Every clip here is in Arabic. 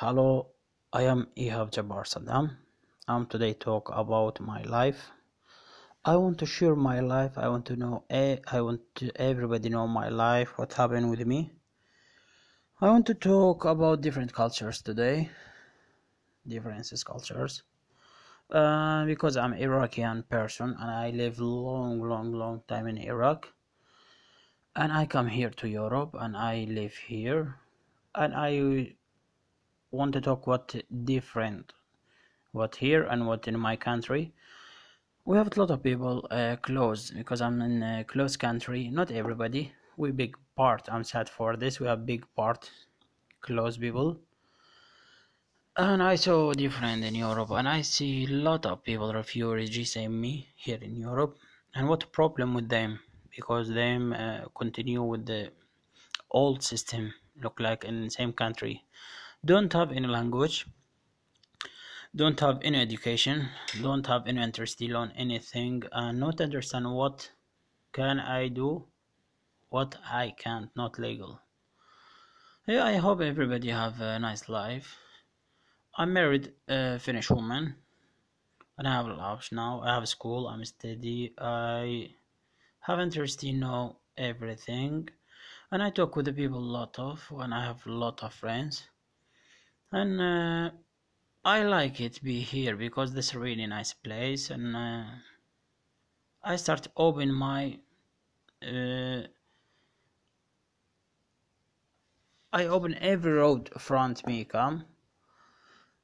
Hello, I am Ihab Jabbar Saddam. I'm today talk about my life. I want to share my life. I want to know. I want to everybody know my life. What happened with me. I want to talk about different cultures today. Differences cultures. Uh, because I'm Iraqian person and I live long, long, long time in Iraq. And I come here to Europe and I live here. And I want to talk what different what here and what in my country. We have a lot of people uh, close because i'm in a close country. Not everybody. We big part i'm sad for this. We have big part close people. And i saw different in europe and i see a lot of people refugees same me here in europe. And what problem with them? Because them uh, continue with the old system look like in the same country don't have any language. Don't have any education. Don't have any interest on anything and not understand what can i do what i can't not legal. Yeah i hope everybody have a nice life. I'm married a finnish woman and i have a house now. I have school i'm steady. I have interest in know everything and i talk with the people a lot of and i have a lot of friends and uh, I like it be here because this really nice place. And uh, I start open my uh, I open every road front me come.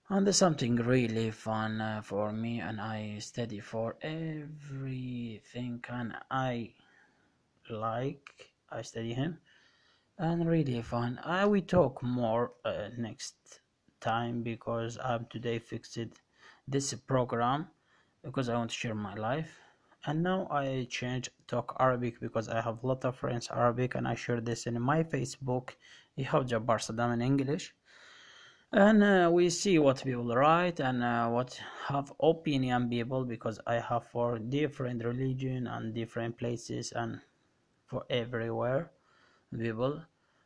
And there's something really fun uh, for me. And I study for everything. And I like I study him. And really fun. I we talk more uh, next time because I'm today fixed this program because I want to share my life. And now I change talk Arabic because I have a lot of friends Arabic and I share this in my Facebook. You have Jabbar Saddam in English. And uh, we see what people write and uh, what have opinion people because I have for different religion and different places and for everywhere people.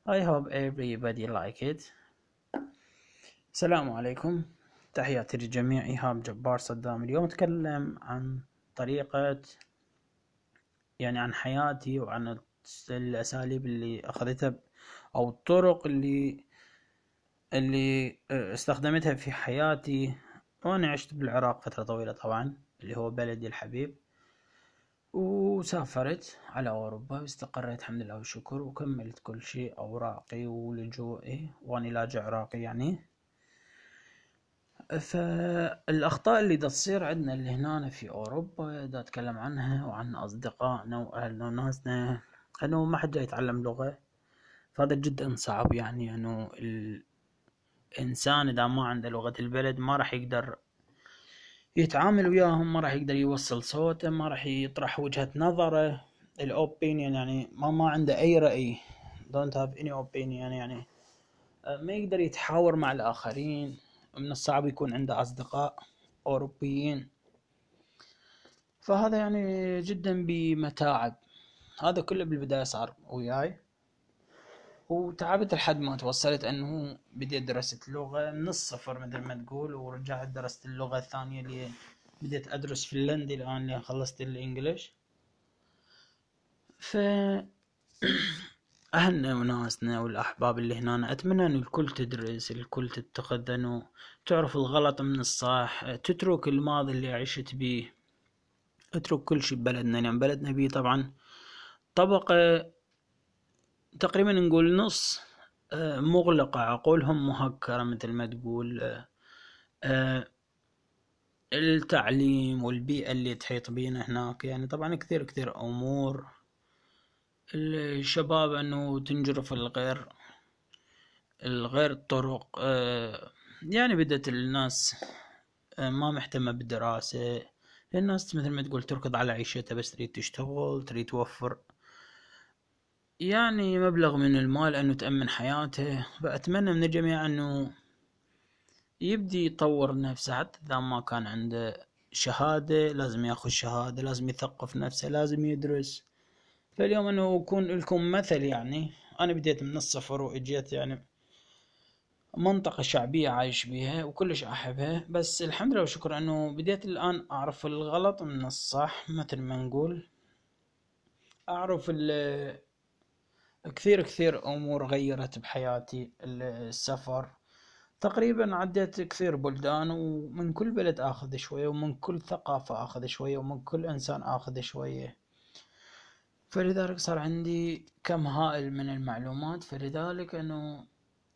I hope everybody like it السلام عليكم. تحياتي للجميع. إيهاب جبار صدام. اليوم أتكلم عن طريقة يعني عن حياتي وعن الأساليب اللي أخذتها أو الطرق اللي اللي استخدمتها في حياتي. وأنا عشت بالعراق فترة طويلة طبعا اللي هو بلدي الحبيب. وسافرت على أوروبا واستقريت الحمد لله والشكر وكملت كل شيء أوراقي ولجوئي. وأنا لاجئ عراقي يعني. فالأخطاء اللي دا تصير عندنا اللي هنا في أوروبا دا أتكلم عنها وعن أصدقائنا وأهلنا وناسنا. أنه ما حد يتعلم لغة. فهذا جدا صعب يعني أنه الإنسان إذا ما عنده لغة البلد ما راح يقدر يتعامل وياهم ما راح يقدر يوصل صوته ما راح يطرح وجهة نظره. الأوبينيون يعني ما ما عنده أي رأي. Don't have any opinion يعني. ما يقدر يتحاور مع الآخرين. من الصعب يكون عنده أصدقاء أوروبيين. فهذا يعني جدا بمتاعب. هذا كله بالبداية صار وياي. وتعبت لحد ما توصلت أنه بديت درست لغة من الصفر مثل ما تقول ورجعت درست اللغة الثانية اللي بديت أدرس فنلندي الآن اللي خلصت الإنجليش. ف أهلنا وناسنا والأحباب اللي هنا أتمنى أن الكل تدرس الكل تتخذ أنه تعرف الغلط من الصح. تترك الماضي اللي عشت بيه. اترك كل شي ببلدنا لأن يعني بلدنا بيه طبعا طبقة تقريبا نقول نص آه، مغلقة. عقولهم مهكرة مثل ما تقول آه، آه، التعليم والبيئة اللي تحيط بينا هناك. يعني طبعا كثير كثير أمور. الشباب انه تنجرف الغير الغير الطرق يعني بدت الناس ما مهتمة بالدراسة. الناس مثل ما تقول تركض على عيشتها بس تريد تشتغل تريد توفر. يعني مبلغ من المال انه تأمن حياته. فأتمنى من الجميع انه يبدي يطور نفسه. حتى إذا ما كان عنده شهادة لازم ياخذ شهادة لازم يثقف نفسه لازم يدرس. فاليوم انه يكون لكم مثل يعني. أنا بديت من الصفر واجيت يعني منطقة شعبية عايش بيها وكلش أحبها. بس الحمد لله والشكر أنه بديت الآن أعرف الغلط من الصح. مثل ما نقول أعرف كثير كثير أمور غيرت بحياتي. السفر تقريبا عديت كثير بلدان ومن كل بلد اخذ شوية ومن كل ثقافة اخذ شوية ومن كل انسان اخذ شوية. فلذلك صار عندي كم هائل من المعلومات. فلذلك إنه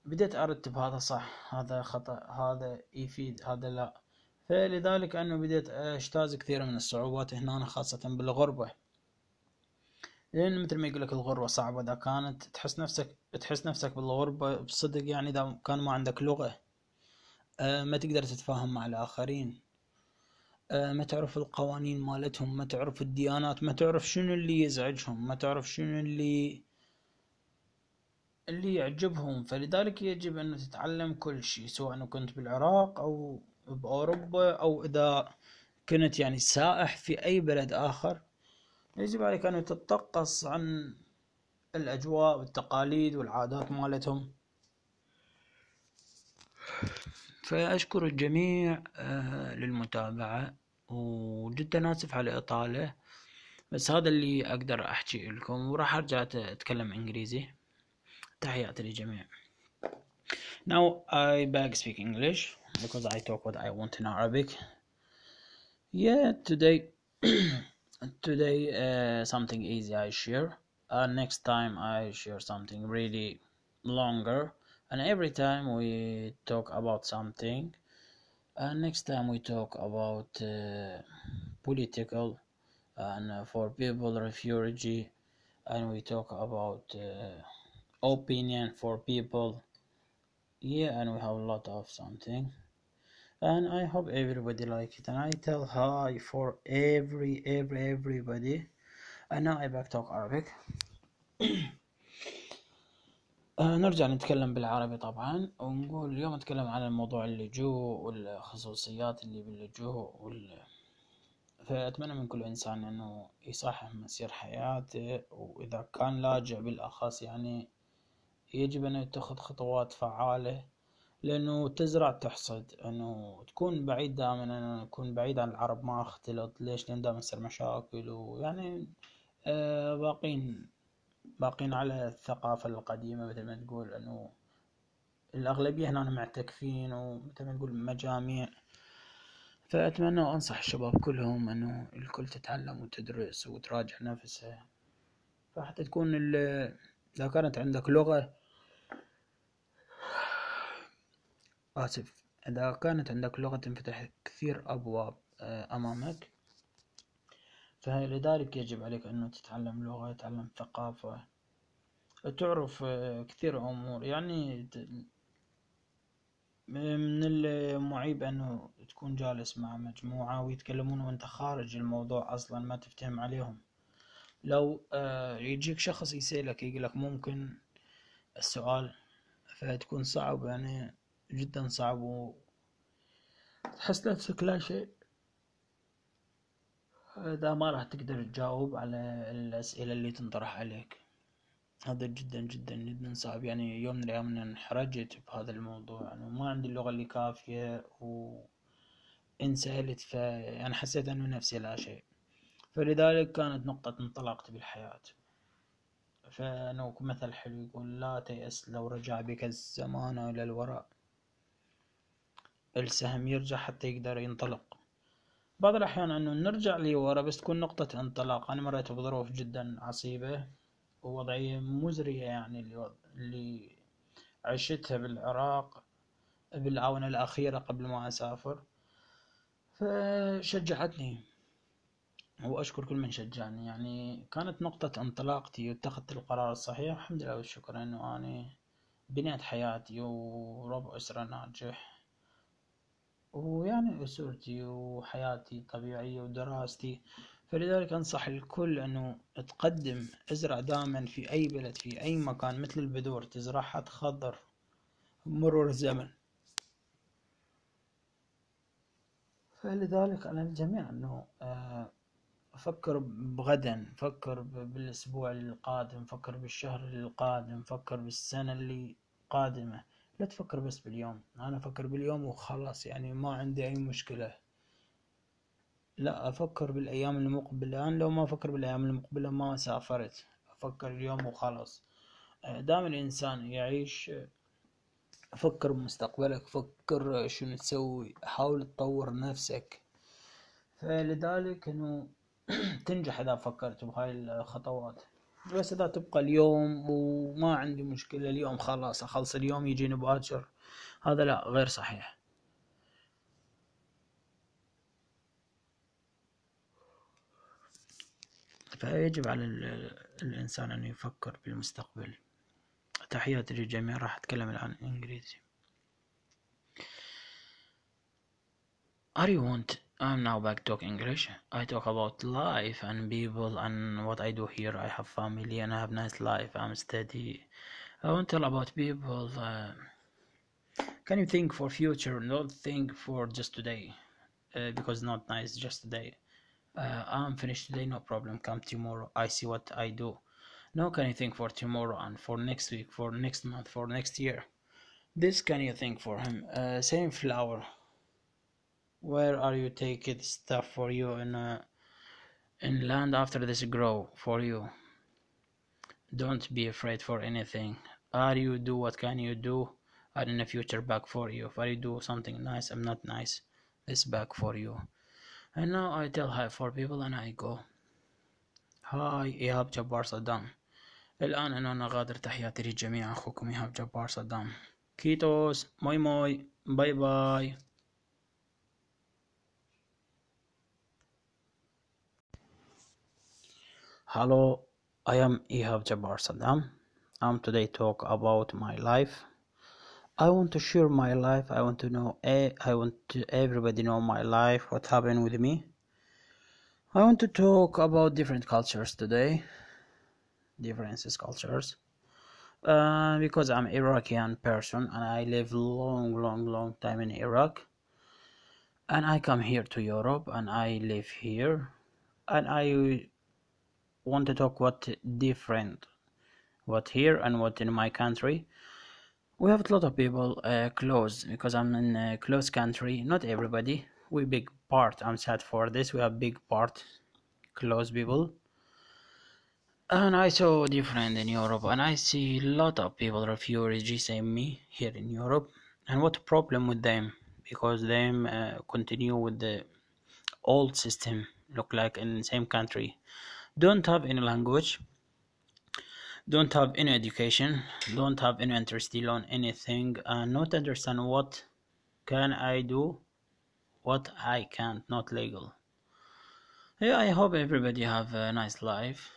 بديت أرتب هذا صح هذا خطأ هذا يفيد هذا لا. فلذلك إنه بديت اجتاز كثير من الصعوبات هنا خاصة بالغربة. لأن مثل ما يقول لك الغربة صعبة إذا كانت تحس نفسك تحس نفسك بالغربة بصدق يعني إذا كان ما عندك لغة آه، ما تقدر تتفاهم مع الآخرين. ما تعرف القوانين مالتهم ما تعرف الديانات ما تعرف شنو اللي يزعجهم ما تعرف شنو اللي اللي يعجبهم. فلذلك يجب أن تتعلم كل شيء سواء كنت بالعراق أو بأوروبا أو إذا كنت يعني سائح في أي بلد آخر. يجب عليك أن تتقص عن الأجواء والتقاليد والعادات مالتهم. فأشكر الجميع آه، للمتابعة. وجدا آسف على الإطالة بس هذا اللي أقدر أحكي لكم وراح أرجع أتكلم إنجليزي تحياتي للجميع Now I beg speak English because I talk what I want in Arabic. Yeah, today today uh, something easy I share and next time I share something really longer and every time we talk about something and next time we talk about uh, political and uh, for people refugee and we talk about uh, opinion for people. Yeah and we have a lot of something. And I hope everybody like it. And I tell hi for every every everybody. And now I back talk Arabic آه نرجع نتكلم بالعربي طبعا ونقول اليوم نتكلم عن الموضوع اللجوء والخصوصيات اللي باللجوء وال... فأتمنى من كل إنسان إنه يصحح مسير حياته وإذا كان لاجئ بالأخص يعني يجب أن يتخذ خطوات فعالة لأنه تزرع تحصد أنه تكون بعيد دائما أنا أكون بعيد عن العرب ما أختلط ليش؟ لأن دائما مشاكل ويعني آه باقين باقين على الثقافة القديمة مثل ما تقول أنه الأغلبية هنا معتكفين ومثل ما تقول مجاميع. فأتمنى وأنصح الشباب كلهم أنه الكل تتعلم وتدرس وتراجع نفسها فحتى تكون إذا كانت عندك لغة آسف إذا كانت عندك لغة تنفتح كثير أبواب آه، أمامك. فلذلك يجب عليك أنه تتعلم لغة تتعلم ثقافة. تعرف آه، كثير أمور. يعني من المعيب أنه تكون جالس مع مجموعة ويتكلمون وأنت خارج الموضوع أصلا ما تفتهم عليهم. لو آه، يجيك شخص يسألك يقولك ممكن السؤال فتكون صعب يعني جدا صعب و تحس نفسك لا شيء. إذا ما راح تقدر تجاوب على الأسئلة اللي تنطرح عليك. هذا جدا جدا جدا صعب. يعني يوم من الأيام انحرجت بهذا الموضوع. يعني ما عندي اللغة اللي كافية وإن سألت ف يعني حسيت أنه نفسي لا شيء. فلذلك كانت نقطة انطلاقتي بالحياة. فأنه مثل حلو يقول لا تيأس لو رجع بك الزمان إلى الوراء. السهم يرجع حتى يقدر ينطلق. بعض الأحيان أنه نرجع لورا بس تكون نقطة انطلاق. أنا مريت بظروف جدا عصيبة ووضعية مزرية يعني اللي عشتها بالعراق بالآونة الأخيرة قبل ما أسافر. فشجعتني وأشكر كل من شجعني. يعني كانت نقطة انطلاقتي واتخذت القرار الصحيح. الحمد لله والشكر إنه أنا بنيت حياتي وربع أسرة ناجح. ويعني أسرتي وحياتي طبيعية ودراستي فلذلك أنصح الكل أنه تقدم أزرع دائما في أي بلد في أي مكان مثل البذور تزرعها تخضر مرور الزمن. فلذلك على الجميع أنه آه، فكر بغدا فكر بالأسبوع القادم فكر بالشهر القادم فكر بالسنة اللي قادمة. لا تفكر بس باليوم أنا أفكر باليوم وخلاص يعني ما عندي أي مشكلة. لا أفكر بالأيام المقبلة أنا لو ما أفكر بالأيام المقبلة ما سافرت أفكر اليوم وخلاص. دام الإنسان يعيش فكر بمستقبلك فكر شنو تسوي حاول تطور نفسك. فلذلك إنه تنجح إذا فكرت بهاي الخطوات. بس إذا تبقى اليوم وما عندي مشكلة اليوم خلاص أخلص اليوم يجيني باكر هذا لا غير صحيح. فيجب على الإنسان أن يفكر بالمستقبل. تحياتي للجميع راح أتكلم الآن إنجليزي. Are you want I'm now back talk English. I talk about life and people and what I do here. I have family and I have nice life. I'm steady. I want to tell about people. Uh, can you think for future? Not think for just today, uh, because not nice just today. Uh, I'm finished today, no problem. Come tomorrow. I see what I do. No, can you think for tomorrow and for next week, for next month, for next year? This can you think for him? Uh, same flower. Where are you taking stuff for you in uh, in land after this grow for you? Don't be afraid for anything. Are you do what can you do? And in the future back for you. If I do something nice, I'm not nice. This back for you. And now I tell hi for people and I go. هاي إيهاب جبار صدام الآن أنا غادر تحياتي للجميع أخوكم إيهاب جبار صدام كيتوس موي موي باي باي Hello, I am Ihab Jabbar Saddam. I'm today talk about my life. I want to share my life. I want to know. I want to everybody know my life. What happened with me. I want to talk about different cultures today. Differences cultures. Uh, because I'm Iraqian person and I live long, long, long time in Iraq. And I come here to Europe and I live here. And I want to talk what different what here and what in my country. We have a lot of people uh, close because i'm in a close country. Not everybody. We big part i'm sad for this. We have big part close people. And i saw different in europe and i see a lot of people refugees same me here in europe. And what problem with them? Because them uh, continue with the old system look like in the same country don't have any language. Don't have any education. Don't have any interest on anything and not understand what can i do what i can't not legal. Yeah i hope everybody have a nice life.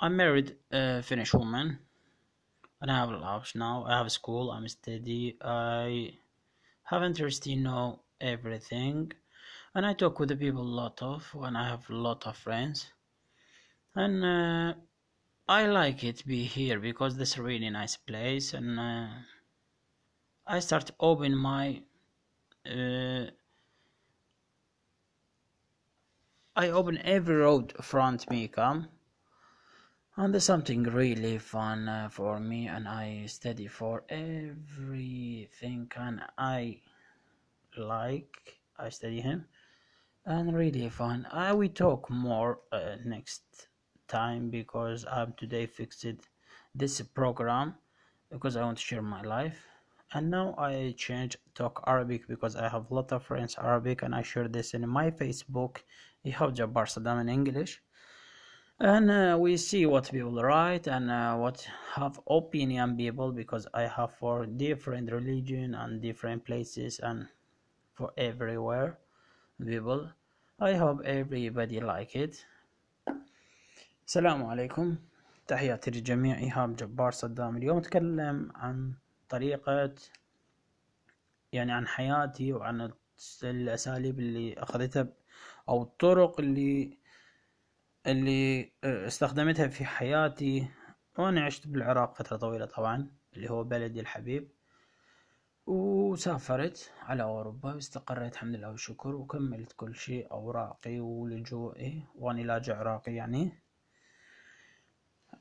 I'm married a finnish woman and i have a house now. I have school i'm steady. I have interest in know everything and i talk with the people a lot of when i have a lot of friends and uh, I like it be here because this really nice place and uh, I start open my uh, I open every road front me come. And there's something really fun uh, for me and I study for everything and I like I study him. And really fun. I will talk more uh, next time because I'm today fixed this program because I want to share my life. And now I change talk Arabic because I have a lot of friends Arabic and I share this in my Facebook. You have Jabbar Saddam in English. And uh, we see what people write and uh, what have opinion people because I have for different religion and different places and for everywhere people. I hope everybody like it السلام عليكم. تحياتي للجميع إيهاب جبار صدام. اليوم أتكلم عن طريقة يعني عن حياتي وعن الأساليب اللي أخذتها أو الطرق اللي اللي استخدمتها في حياتي. وأنا عشت بالعراق فترة طويلة طبعا اللي هو بلدي الحبيب. وسافرت على أوروبا واستقريت الحمد لله والشكر وكملت كل شيء أوراقي ولجوئي. وأنا لاجئ عراقي يعني.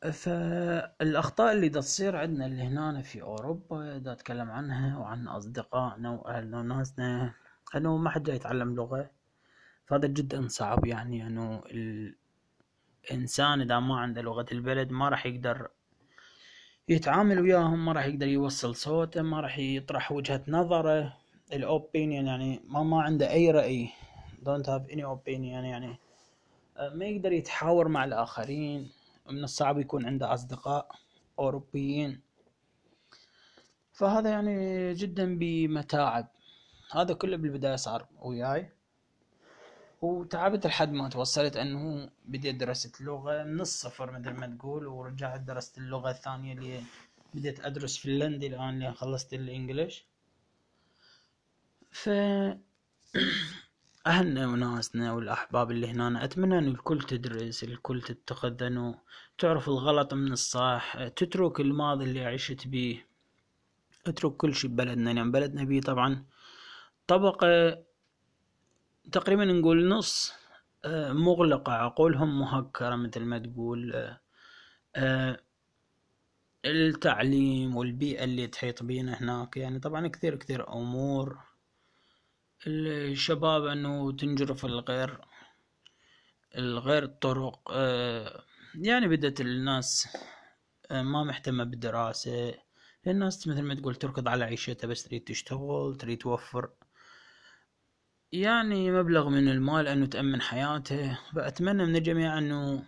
فالأخطاء اللي دا تصير عندنا اللي هنا في أوروبا دا أتكلم عنها وعن أصدقائنا وأهلنا وناسنا أنه ما حد يتعلم لغة. فهذا جدا صعب يعني أنه الإنسان إذا ما عنده لغة البلد ما راح يقدر يتعامل وياهم ما راح يقدر يوصل صوته ما راح يطرح وجهة نظره. الأوبينيون يعني ما ما عنده أي رأي. Don't have any opinion يعني ما يقدر يتحاور مع الآخرين. من الصعب يكون عنده أصدقاء أوروبيين. فهذا يعني جدا بمتاعب. هذا كله بالبداية صار وياي. وتعبت لحد ما توصلت إنه بديت درست لغة من الصفر مثل ما تقول ورجعت درست اللغة الثانية اللي بديت أدرس فنلندي الآن اللي خلصت الإنجليش. ف أهلنا وناسنا والأحباب اللي هنا أتمنى أن الكل تدرس الكل تتخذ أنه تعرف الغلط من الصح تترك الماضي اللي عشت بيه اترك كل شي ببلدنا. لأن بلدنا بيه طبعا طبقة تقريبا نقول نص آه، مغلقة عقولهم مهكرة مثل ما تقول آه، آه، التعليم والبيئة اللي تحيط بينا هناك. يعني طبعا كثير كثير أمور الشباب إنه تنجرف الغير الغير الطرق يعني بدت الناس ما مهتمة بالدراسة. الناس مثل ما تقول تركض على عيشتها بس تريد تشتغل تريد توفر. يعني مبلغ من المال إنه تأمن حياته. فأتمنى من الجميع إنه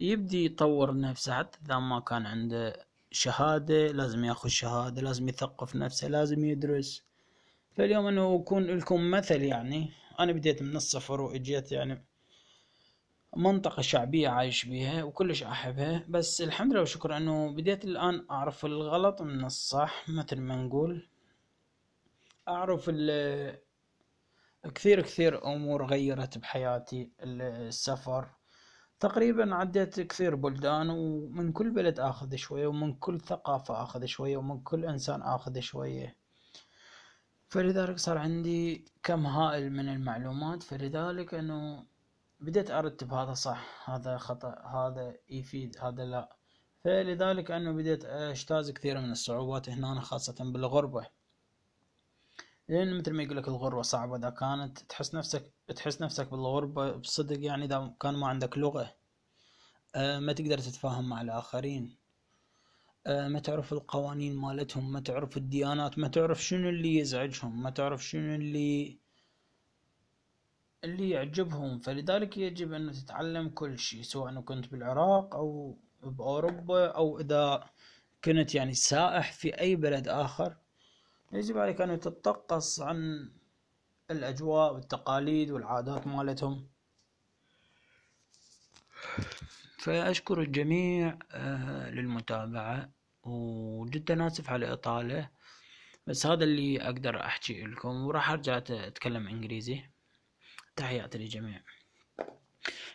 يبدي يطور نفسه. حتى إذا ما كان عنده شهادة لازم ياخذ شهادة لازم يثقف نفسه لازم يدرس. فاليوم انه يكون لكم مثل يعني. أنا بديت من الصفر واجيت يعني منطقة شعبية عايش بيها وكلش أحبها. بس الحمد لله وشكر انه بديت الآن أعرف الغلط من الصح مثل ما نقول. أعرف كثير كثير أمور غيرت بحياتي السفر. تقريبا عديت كثير بلدان ومن كل بلد آخذ شوية ومن كل ثقافة آخذ شوية ومن كل إنسان آخذ شوية. فلذلك صار عندي كم هائل من المعلومات فلذلك إنه بديت أرتب هذا صح هذا خطأ هذا يفيد هذا لا. فلذلك إنه بديت اجتاز كثير من الصعوبات هنا خاصة بالغربة. لأن مثل ما يقولك الغربة صعبة إذا كانت تحس نفسك تحس نفسك بالغربة بصدق يعني إذا كان ما عندك لغة آه، ما تقدر تتفاهم مع الآخرين. ما تعرف القوانين مالتهم ما تعرف الديانات ما تعرف شنو اللي يزعجهم ما تعرف شنو اللي اللي يعجبهم. فلذلك يجب أن تتعلم كل شيء سواء كنت بالعراق أو بأوروبا أو إذا كنت يعني سائح في أي بلد آخر. يجب عليك أن تتطقص عن الأجواء والتقاليد والعادات مالتهم. فأشكر الجميع آه، للمتابعة. وجدا آسف على الإطالة بس هذا اللي أقدر أحكي لكم وراح أرجع أتكلم إنجليزي تحياتي للجميع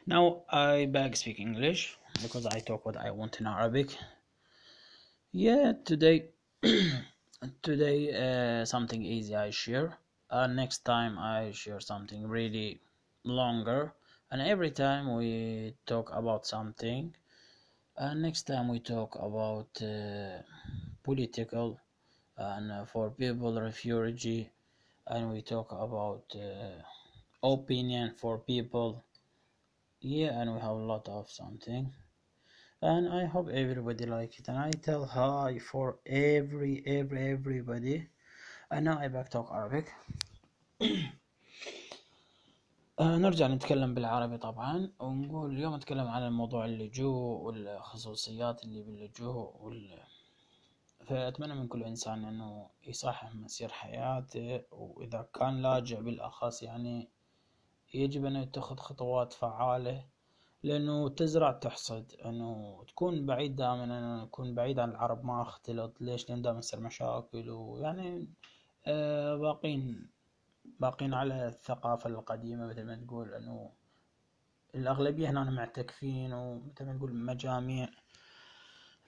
Now I beg speak English because I talk what I want in Arabic. Yeah, today today uh, something easy I share. Uh, next time I share something really longer and every time we talk about something and next time we talk about uh, political and uh, for people refugee and we talk about uh, opinion for people. Yeah and we have a lot of something. And i hope everybody like it. And i tell hi for every every everybody. And now i back talk arabic آه نرجع نتكلم بالعربي طبعا ونقول اليوم نتكلم عن الموضوع اللجوء والخصوصيات اللي باللجوء وال... فأتمنى من كل إنسان إنه يصحح مسير حياته وإذا كان لاجئ بالأخص يعني يجب أن يتخذ خطوات فعالة لأنه تزرع تحصد إنه تكون بعيد دائما أنا أكون بعيد عن العرب ما أختلط ليش؟ لأن دائما مشاكل ويعني آه باقين باقين على الثقافة القديمة مثل ما تقول إنه الأغلبية هنا معتكفين ومثل ما تقول مجاميع.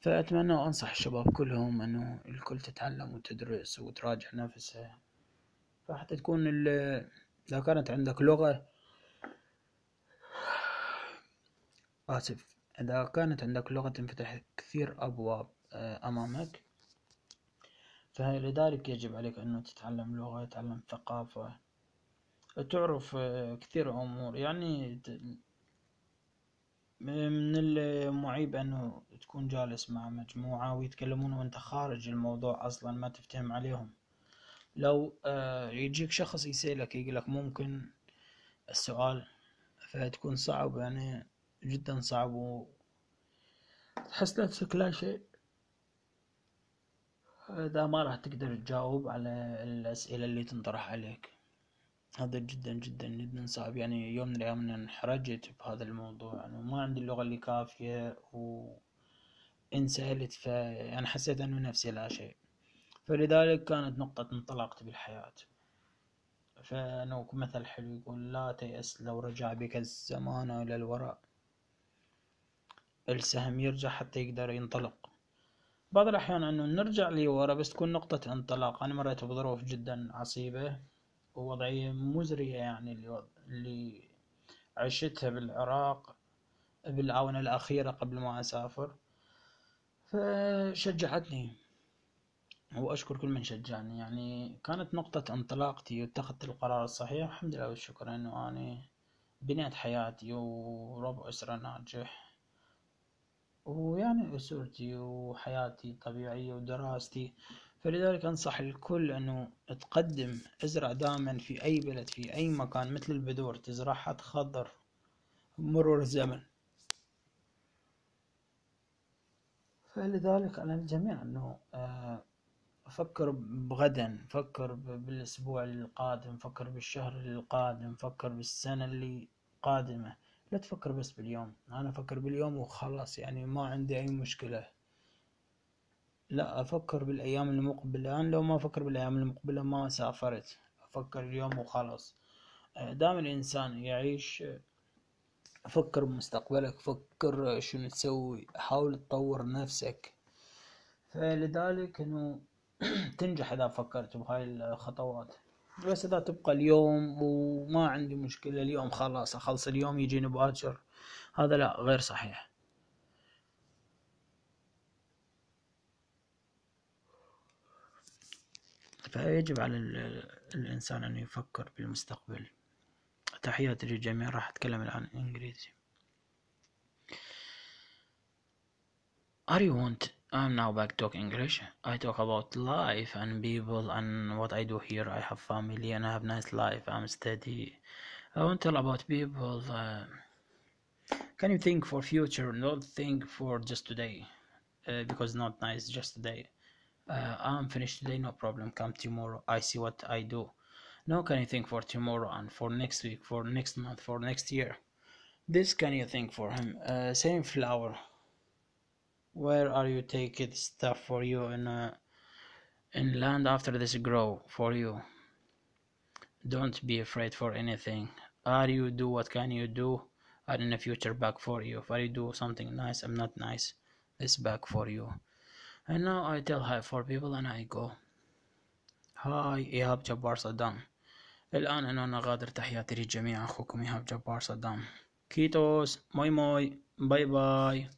فأتمنى وأنصح الشباب كلهم أنه الكل تتعلم وتدرس وتراجع نفسها فحتى تكون إذا كانت عندك لغة آسف إذا كانت عندك لغة تنفتح كثير أبواب آه، أمامك. فلذلك يجب عليك أنه تتعلم لغة تتعلم ثقافة. تعرف آه، كثير أمور. يعني من المعيب أنه تكون جالس مع مجموعة ويتكلمون وأنت خارج الموضوع أصلا ما تفتهم عليهم. لو آه، يجيك شخص يسألك يقولك ممكن السؤال فتكون صعب يعني جدا صعب و تحس نفسك لا شيء. إذا ما راح تقدر تجاوب على الأسئلة اللي تنطرح عليك. هذا جدا جدا جدا صعب. يعني يوم من الأيام انحرجت بهذا الموضوع. يعني ما عندي اللغة اللي كافية وإن سألت ف يعني حسيت أنه نفسي لا شيء. فلذلك كانت نقطة انطلاقتي بالحياة. فأنا مثل حلو يقول لا تيأس لو رجع بك الزمان إلى الوراء. السهم يرجع حتى يقدر ينطلق. بعض الأحيان أنه نرجع لورا بس تكون نقطة انطلاق. أنا مريت بظروف جدا عصيبة ووضعية مزرية يعني اللي, اللي عشتها بالعراق بالآونة الأخيرة قبل ما أسافر. فشجعتني وأشكر كل من شجعني. يعني كانت نقطة انطلاقتي واتخذت القرار الصحيح. الحمد لله والشكر إنه أنا بنيت حياتي ورب أسرة ناجح. ويعني أسرتي وحياتي طبيعية ودراستي. فلذلك أنصح الكل أنه تقدم أزرع دائما في أي بلد في أي مكان مثل البذور تزرعها تخضر مرور الزمن. فلذلك على الجميع أنه آه، فكر بغدا فكر بالأسبوع القادم فكر بالشهر القادم فكر بالسنة اللي قادمة. لا تفكر بس باليوم أنا أفكر باليوم وخلاص يعني ما عندي أي مشكلة. لا أفكر بالأيام المقبلة أنا لو ما أفكر بالأيام المقبلة ما سافرت أفكر اليوم وخلاص. دام الإنسان يعيش فكر بمستقبلك فكر شنو تسوي حاول تطور نفسك. فلذلك إنه تنجح إذا فكرت بهاي الخطوات. بس إذا تبقى اليوم وما عندي مشكلة اليوم خلاص أخلص اليوم يجيني باكر هذا لا غير صحيح. فيجب على الإنسان أن يفكر بالمستقبل. تحياتي للجميع راح أتكلم الآن إنجليزي. Are you want I'm now back talk English. I talk about life and people and what I do here. I have family and I have nice life. I'm steady. I want to tell about people. Uh, can you think for future? Not think for just today, uh, because not nice just today. Uh, I'm finished today, no problem. Come tomorrow. I see what I do. Now can you think for tomorrow and for next week, for next month, for next year? This can you think for him? Uh, same flower where are you taking stuff for you in uh, in land after this grow for you don't be afraid for anything are you do what can you do are in the future back for you if I do something nice I'm not nice this back for you and now I tell hi for people and I go هاي إيهاب جبار صدام الآن أنا غادر تحياتي للجميع أخوكم إيهاب جبار صدام كيتوس موي موي باي باي